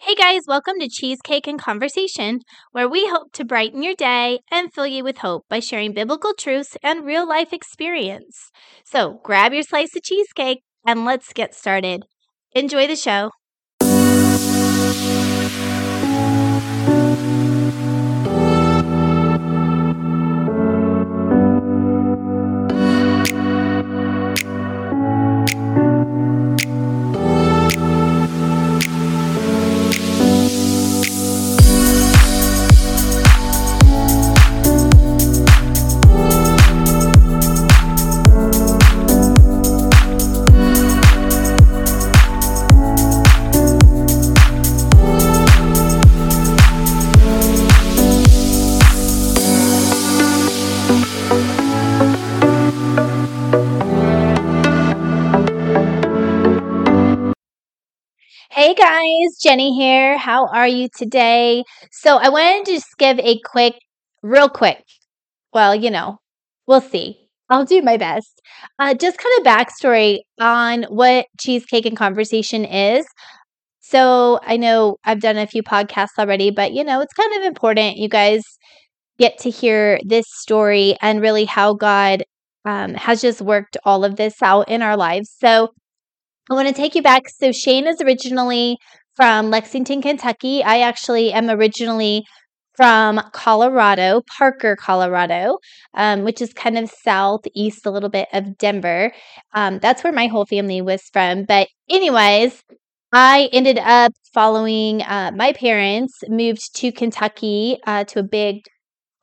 Hey guys, welcome to Cheesecake and Conversation, where we hope to brighten your day and fill you with hope by sharing biblical truths and real life experience. So grab your slice of cheesecake and let's get started. Enjoy the show. Guys, Jenny here. How are you today? So, I wanted to just give a quick, real quick, well, you know, we'll see. I'll do my best. Uh, just kind of backstory on what Cheesecake and Conversation is. So, I know I've done a few podcasts already, but you know, it's kind of important you guys get to hear this story and really how God um, has just worked all of this out in our lives. So, I want to take you back. So Shane is originally from Lexington, Kentucky. I actually am originally from Colorado, Parker, Colorado, um, which is kind of southeast a little bit of Denver. Um, that's where my whole family was from. But, anyways, I ended up following uh, my parents, moved to Kentucky uh, to a big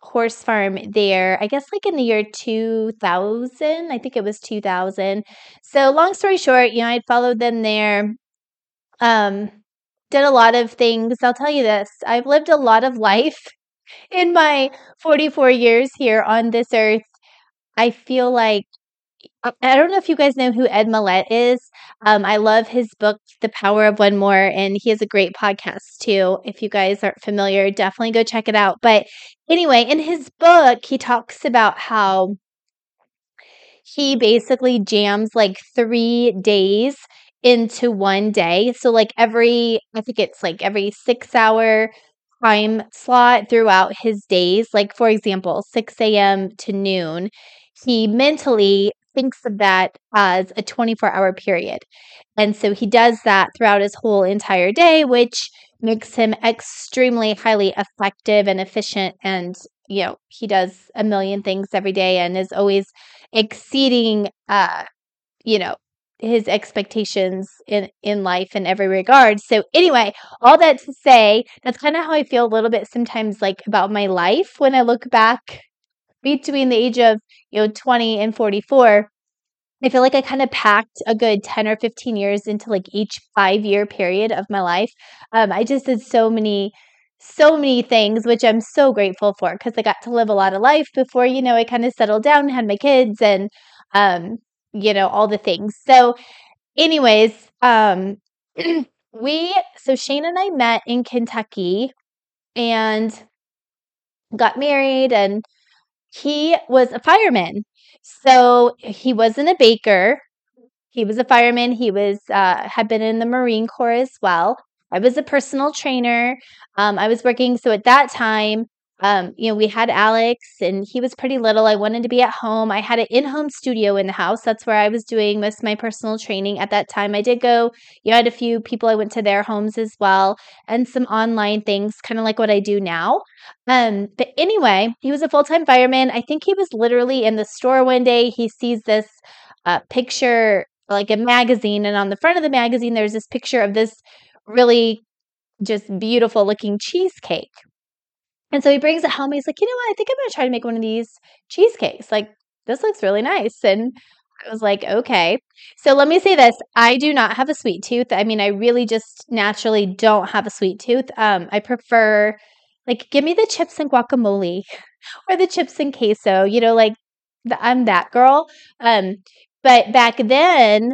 horse farm there, I guess like in the year 2000. I think it was 2000. So long story short, you know, I'd followed them there. Um did a lot of things. I'll tell you this. I've lived a lot of life in my 44 years here on this earth. I feel like I don't know if you guys know who Ed Mylett is. Um, I love his book, The Power of One More, and he has a great podcast too. If you guys aren't familiar, definitely go check it out. But anyway, in his book, he talks about how he basically jams like three days into one day. So, like every, I think it's like every six hour time slot throughout his days, like for example, 6 a.m. to noon, he mentally thinks of that as a 24 hour period. And so he does that throughout his whole entire day, which makes him extremely highly effective and efficient. And, you know, he does a million things every day and is always exceeding, uh, you know, his expectations in in life in every regard. So anyway, all that to say, that's kind of how I feel a little bit sometimes like about my life when I look back between the age of, you know, 20 and 44, I feel like I kind of packed a good 10 or 15 years into like each five year period of my life. Um, I just did so many, so many things, which I'm so grateful for because I got to live a lot of life before, you know, I kind of settled down had my kids and, um, you know, all the things. So, anyways, um, we, so Shane and I met in Kentucky and got married and he was a fireman. So he wasn't a baker. He was a fireman. He was uh, had been in the Marine Corps as well. I was a personal trainer. Um, I was working. So at that time, um, you know, we had Alex and he was pretty little. I wanted to be at home. I had an in home studio in the house. That's where I was doing most of my personal training at that time. I did go, you know, I had a few people I went to their homes as well and some online things, kind of like what I do now. Um, but anyway, he was a full time fireman. I think he was literally in the store one day. He sees this uh, picture, like a magazine, and on the front of the magazine, there's this picture of this really just beautiful looking cheesecake and so he brings it home. He's like, you know what? I think I'm going to try to make one of these cheesecakes. Like, this looks really nice. And I was like, okay. So let me say this I do not have a sweet tooth. I mean, I really just naturally don't have a sweet tooth. Um, I prefer, like, give me the chips and guacamole or the chips and queso, you know, like, the, I'm that girl. Um, but back then,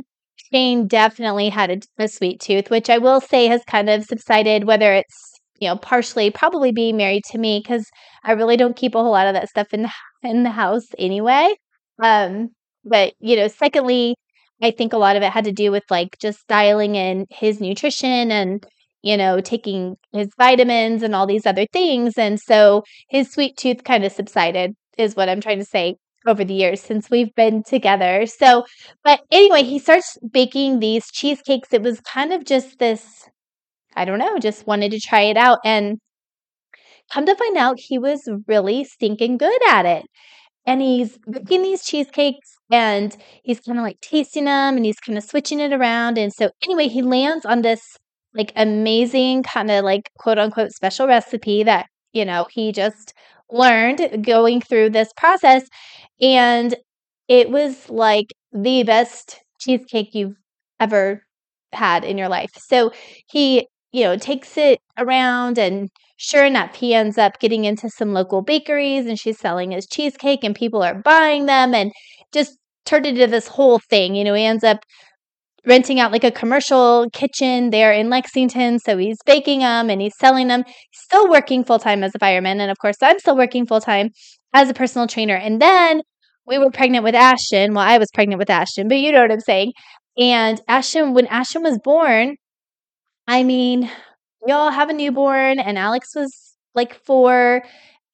Shane definitely had a, a sweet tooth, which I will say has kind of subsided, whether it's you know, partially probably being married to me because I really don't keep a whole lot of that stuff in the, in the house anyway. Um, but you know, secondly, I think a lot of it had to do with like just dialing in his nutrition and you know, taking his vitamins and all these other things. And so his sweet tooth kind of subsided, is what I'm trying to say over the years since we've been together. So, but anyway, he starts baking these cheesecakes. It was kind of just this, I don't know, just wanted to try it out. And come to find out, he was really stinking good at it. And he's making these cheesecakes and he's kind of like tasting them and he's kind of switching it around. And so, anyway, he lands on this like amazing kind of like quote unquote special recipe that, you know, he just learned going through this process. And it was like the best cheesecake you've ever had in your life. So he, you know, takes it around and sure enough, he ends up getting into some local bakeries and she's selling his cheesecake and people are buying them and just turned into this whole thing. You know, he ends up renting out like a commercial kitchen there in Lexington. So he's baking them and he's selling them. He's still working full time as a fireman. And of course, I'm still working full time as a personal trainer. And then we were pregnant with Ashton. Well, I was pregnant with Ashton, but you know what I'm saying. And Ashton, when Ashton was born, I mean, we all have a newborn, and Alex was like four.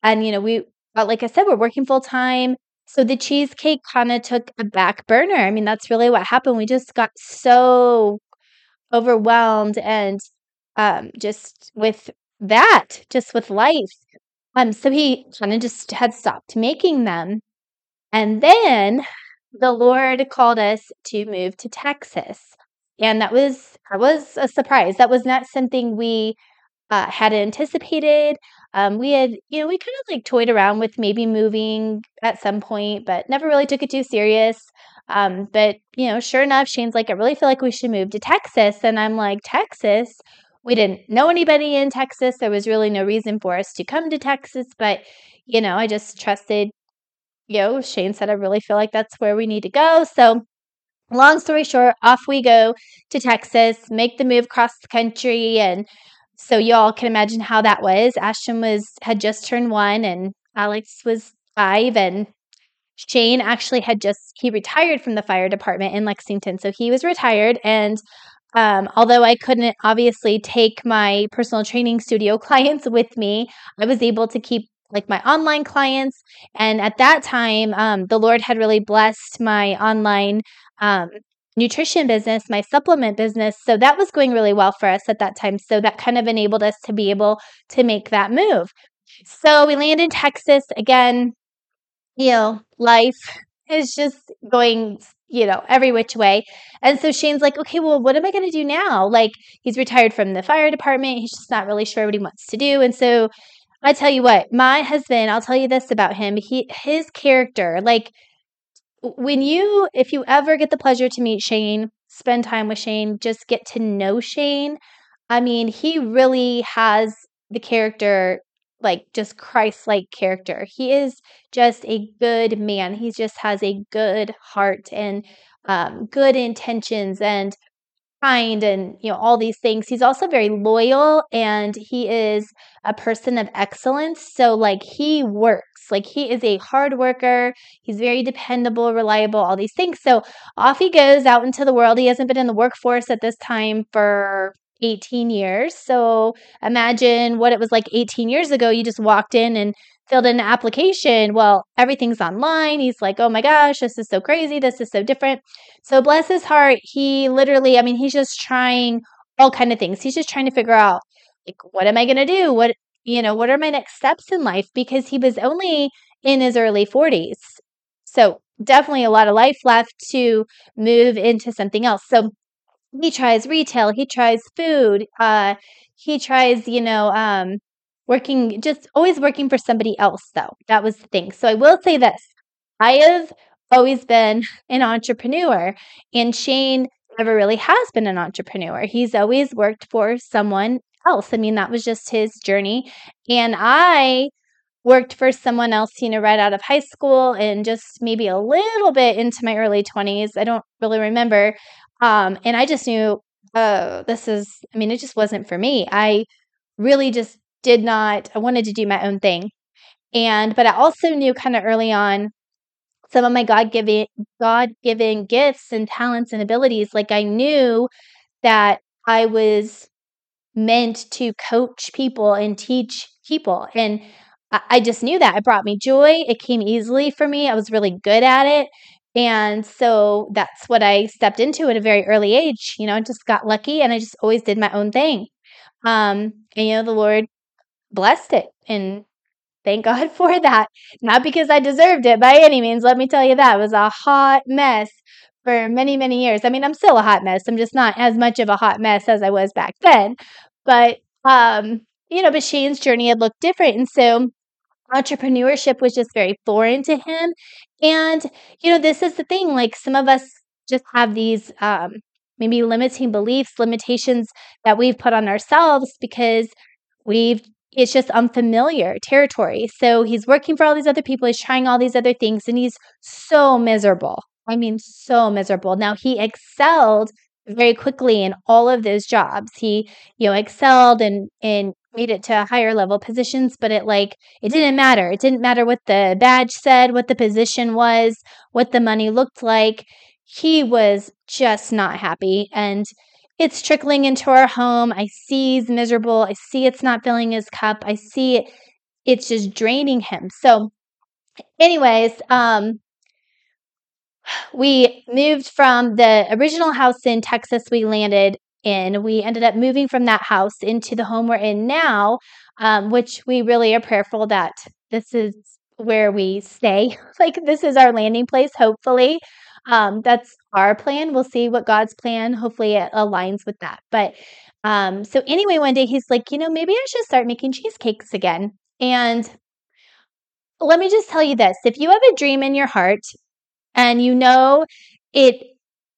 And, you know, we, like I said, we're working full time. So the cheesecake kind of took a back burner. I mean, that's really what happened. We just got so overwhelmed and um, just with that, just with life. Um, so he kind of just had stopped making them. And then the Lord called us to move to Texas. And that was that was a surprise. That was not something we uh, had anticipated. Um, we had, you know, we kind of like toyed around with maybe moving at some point, but never really took it too serious. Um, but you know, sure enough, Shane's like, I really feel like we should move to Texas, and I'm like, Texas. We didn't know anybody in Texas. There was really no reason for us to come to Texas, but you know, I just trusted. You know, Shane said, I really feel like that's where we need to go. So long story short, off we go to Texas, make the move across the country, and so y'all can imagine how that was. Ashton was had just turned one and Alex was five and Shane actually had just he retired from the fire department in Lexington. So he was retired and um, although I couldn't obviously take my personal training studio clients with me, I was able to keep like my online clients. And at that time, um, the Lord had really blessed my online um, nutrition business, my supplement business. So that was going really well for us at that time. So that kind of enabled us to be able to make that move. So we land in Texas again. You know, life is just going, you know, every which way. And so Shane's like, okay, well, what am I going to do now? Like, he's retired from the fire department. He's just not really sure what he wants to do. And so I tell you what, my husband, I'll tell you this about him. He, his character, like, when you if you ever get the pleasure to meet Shane, spend time with Shane, just get to know Shane. I mean, he really has the character like just Christ-like character. He is just a good man. He just has a good heart and um, good intentions and kind and you know all these things. He's also very loyal and he is a person of excellence. So like he works. Like he is a hard worker. He's very dependable reliable all these things. So off he goes out into the world. He hasn't been in the workforce at this time for 18 years. So imagine what it was like 18 years ago. You just walked in and filled in an application. Well, everything's online. He's like, oh my gosh, this is so crazy. This is so different. So bless his heart, he literally, I mean, he's just trying all kind of things. He's just trying to figure out like what am I gonna do? What you know, what are my next steps in life? Because he was only in his early 40s. So definitely a lot of life left to move into something else. So he tries retail, he tries food, uh, he tries, you know, um, working just always working for somebody else though. That was the thing. So i will say this. I have always been an entrepreneur and shane never really has been an entrepreneur. He's always worked for someone else. I mean that was just his journey. And i worked for someone else you know right out of high school and just maybe a little bit into my early 20s i don't really remember. Um, and i just knew oh this is i mean it just wasn't for me. I really just did not, I wanted to do my own thing. And, but I also knew kind of early on some of my God given, God given gifts and talents and abilities. Like I knew that I was meant to coach people and teach people. And I, just knew that. It brought me joy. It came easily for me. I was really good at it. And so that's what I stepped into at a very early age. You know, I just got lucky and I just always did my own thing. Um, and, you know, the Lord blessed it. And thank God for that. Not because I deserved it by any means. Let me tell you that. It was a hot mess for many, many years. I mean, I'm still a hot mess. I'm just not as much of a hot mess as I was back then. But, um, you know, but Shane's journey had looked different. And so entrepreneurship was just very foreign to him. And, you know, this is the thing like some of us just have these um, maybe limiting beliefs, limitations that we've put on ourselves because we've it's just unfamiliar territory. So he's working for all these other people, he's trying all these other things, and he's so miserable. I mean, so miserable. Now he excelled very quickly in all of those jobs. He, you know, excelled and and made it to higher level positions, but it like it didn't matter. It didn't matter what the badge said, what the position was, what the money looked like. He was just not happy and it's trickling into our home. I see he's miserable. I see it's not filling his cup. I see it, it's just draining him. So anyways, um we moved from the original house in Texas we landed in. We ended up moving from that house into the home we're in now, um, which we really are prayerful that this is where we stay. like, this is our landing place, hopefully. Um, that's our plan. We'll see what God's plan, hopefully, it aligns with that. But um, so, anyway, one day he's like, you know, maybe I should start making cheesecakes again. And let me just tell you this if you have a dream in your heart and you know it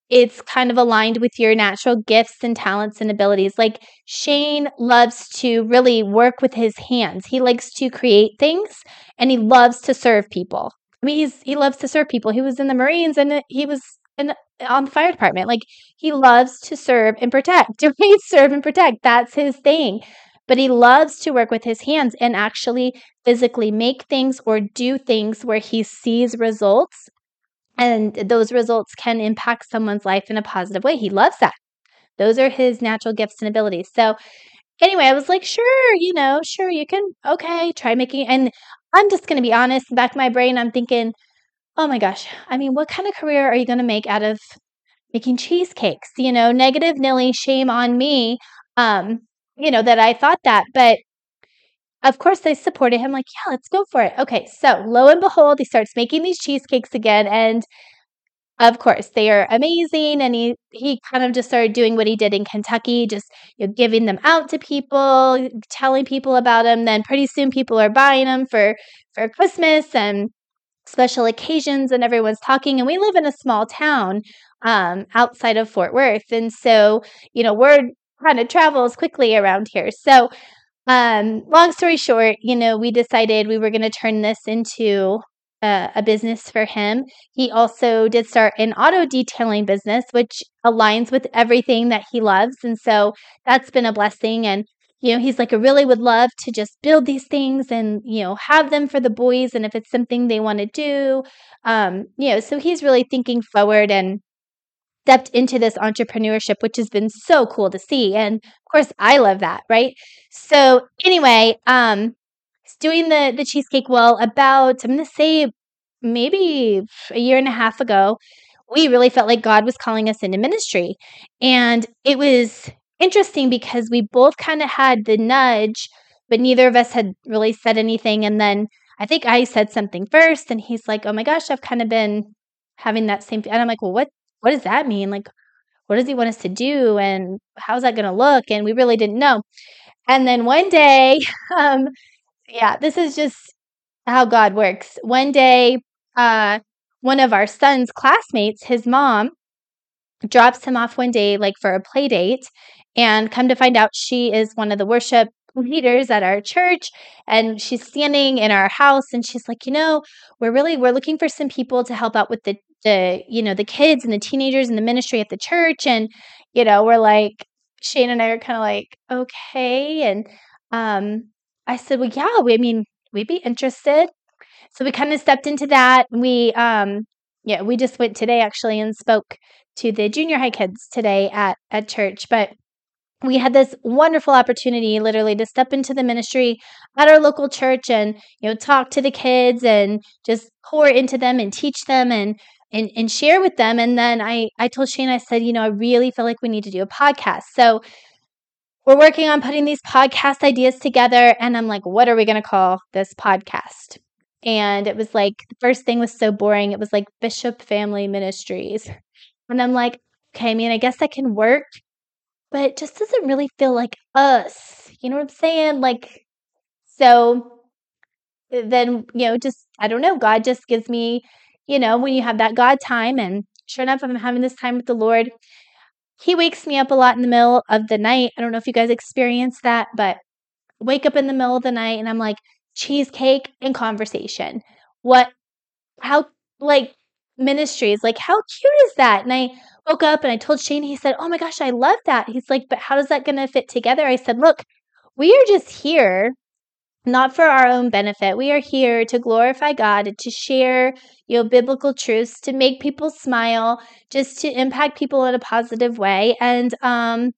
it's kind of aligned with your natural gifts and talents and abilities. Like Shane loves to really work with his hands. He likes to create things and he loves to serve people. I mean, he's he loves to serve people. He was in the Marines and he was in on the fire department. Like he loves to serve and protect. Right? serve and protect. That's his thing. But he loves to work with his hands and actually physically make things or do things where he sees results and those results can impact someone's life in a positive way. He loves that. Those are his natural gifts and abilities. So, anyway, I was like, sure, you know, sure, you can, okay, try making. And I'm just going to be honest, back of my brain, I'm thinking, oh my gosh, I mean, what kind of career are you going to make out of making cheesecakes? You know, negative Nilly, shame on me, um, you know, that I thought that. But of course, they supported him, like, yeah, let's go for it. Okay, so lo and behold, he starts making these cheesecakes again. And of course, they are amazing. And he, he kind of just started doing what he did in Kentucky, just you know, giving them out to people, telling people about them. Then pretty soon people are buying them for, for Christmas and special occasions, and everyone's talking. And we live in a small town um, outside of Fort Worth. And so, you know, word kind of travels quickly around here. So um, long story short, you know, we decided we were going to turn this into a, business for him. He also did start an auto detailing business, which aligns with everything that he loves. And so that's been a blessing. And, you know, he's like, I really would love to just build these things and, you know, have them for the boys. And if it's something they want to do, um, you know, so he's really thinking forward and stepped into this entrepreneurship, which has been so cool to see. And of course, I love that, right? So anyway, um, doing the the cheesecake well about I'm gonna say maybe a year and a half ago, we really felt like God was calling us into ministry. And it was interesting because we both kind of had the nudge, but neither of us had really said anything. And then I think I said something first, and he's like, Oh my gosh, I've kind of been having that same and I'm like, Well, what what does that mean? Like, what does he want us to do? And how's that going to look? And we really didn't know. And then one day, um, yeah, this is just how God works. One day, uh, one of our son's classmates, his mom, drops him off one day, like for a play date, and come to find out she is one of the worship leaders at our church and she's standing in our house and she's like you know we're really we're looking for some people to help out with the the you know the kids and the teenagers and the ministry at the church and you know we're like shane and i are kind of like okay and um i said well yeah we, i mean we'd be interested. So we kind of stepped into that we um yeah we just went today actually and spoke to the junior high kids today at at church but we had this wonderful opportunity literally to step into the ministry at our local church and you know talk to the kids and just pour into them and teach them and and, and share with them and then i i told shane i said you know i really feel like we need to do a podcast. So we're working on putting these podcast ideas together and i'm like what are we going to call this podcast and it was like the first thing was so boring it was like bishop family ministries and i'm like okay i mean i guess that can work but it just doesn't really feel like us. You know what I'm saying? Like, so then, you know, just, I don't know, God just gives me, you know, when you have that God time, and sure enough, I'm having this time with the Lord. He wakes me up a lot in the middle of the night. I don't know if you guys experience that, but wake up in the middle of the night and I'm like, cheesecake and conversation. What, how, like, ministries, like, how cute is that? And I, woke up and I told Shane, he said, Oh my gosh, I love that. He's like, But how does that going to fit together? I said, Look, we are just here not for our own benefit. We are here to glorify God, to share, you know, biblical truths, to make people smile, just to impact people in a positive way. And um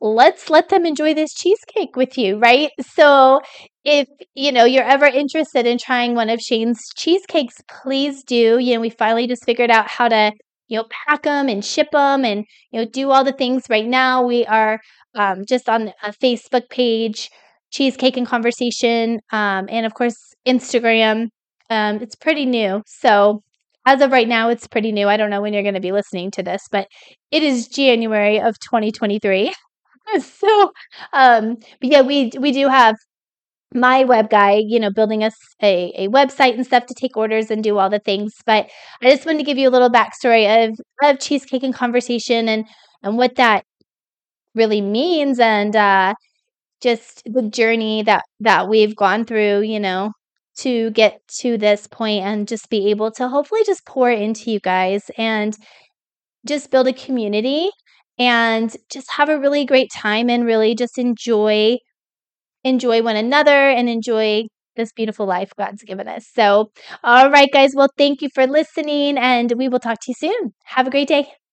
let's let them enjoy this cheesecake with you, right? So if you know you're ever interested in trying one of Shane's cheesecakes, please do. You know, we finally just figured out how to you know, pack them and ship them and, you know, do all the things right now. We are um, just on a Facebook page, Cheesecake and Conversation, um, and of course, Instagram. Um, it's pretty new. So, as of right now, it's pretty new. I don't know when you're going to be listening to this, but it is January of 2023. so, um, but yeah, we we do have my web guy, you know, building us a, a website and stuff to take orders and do all the things. But I just wanted to give you a little backstory of, of cheesecake and conversation and, and what that really means and uh, just the journey that, that we've gone through, you know, to get to this point and just be able to hopefully just pour into you guys and just build a community and just have a really great time and really just enjoy enjoy one another and enjoy this beautiful life God's given us. So, all right, guys. Well, thank you for listening, and we will talk to you soon. Have a great day.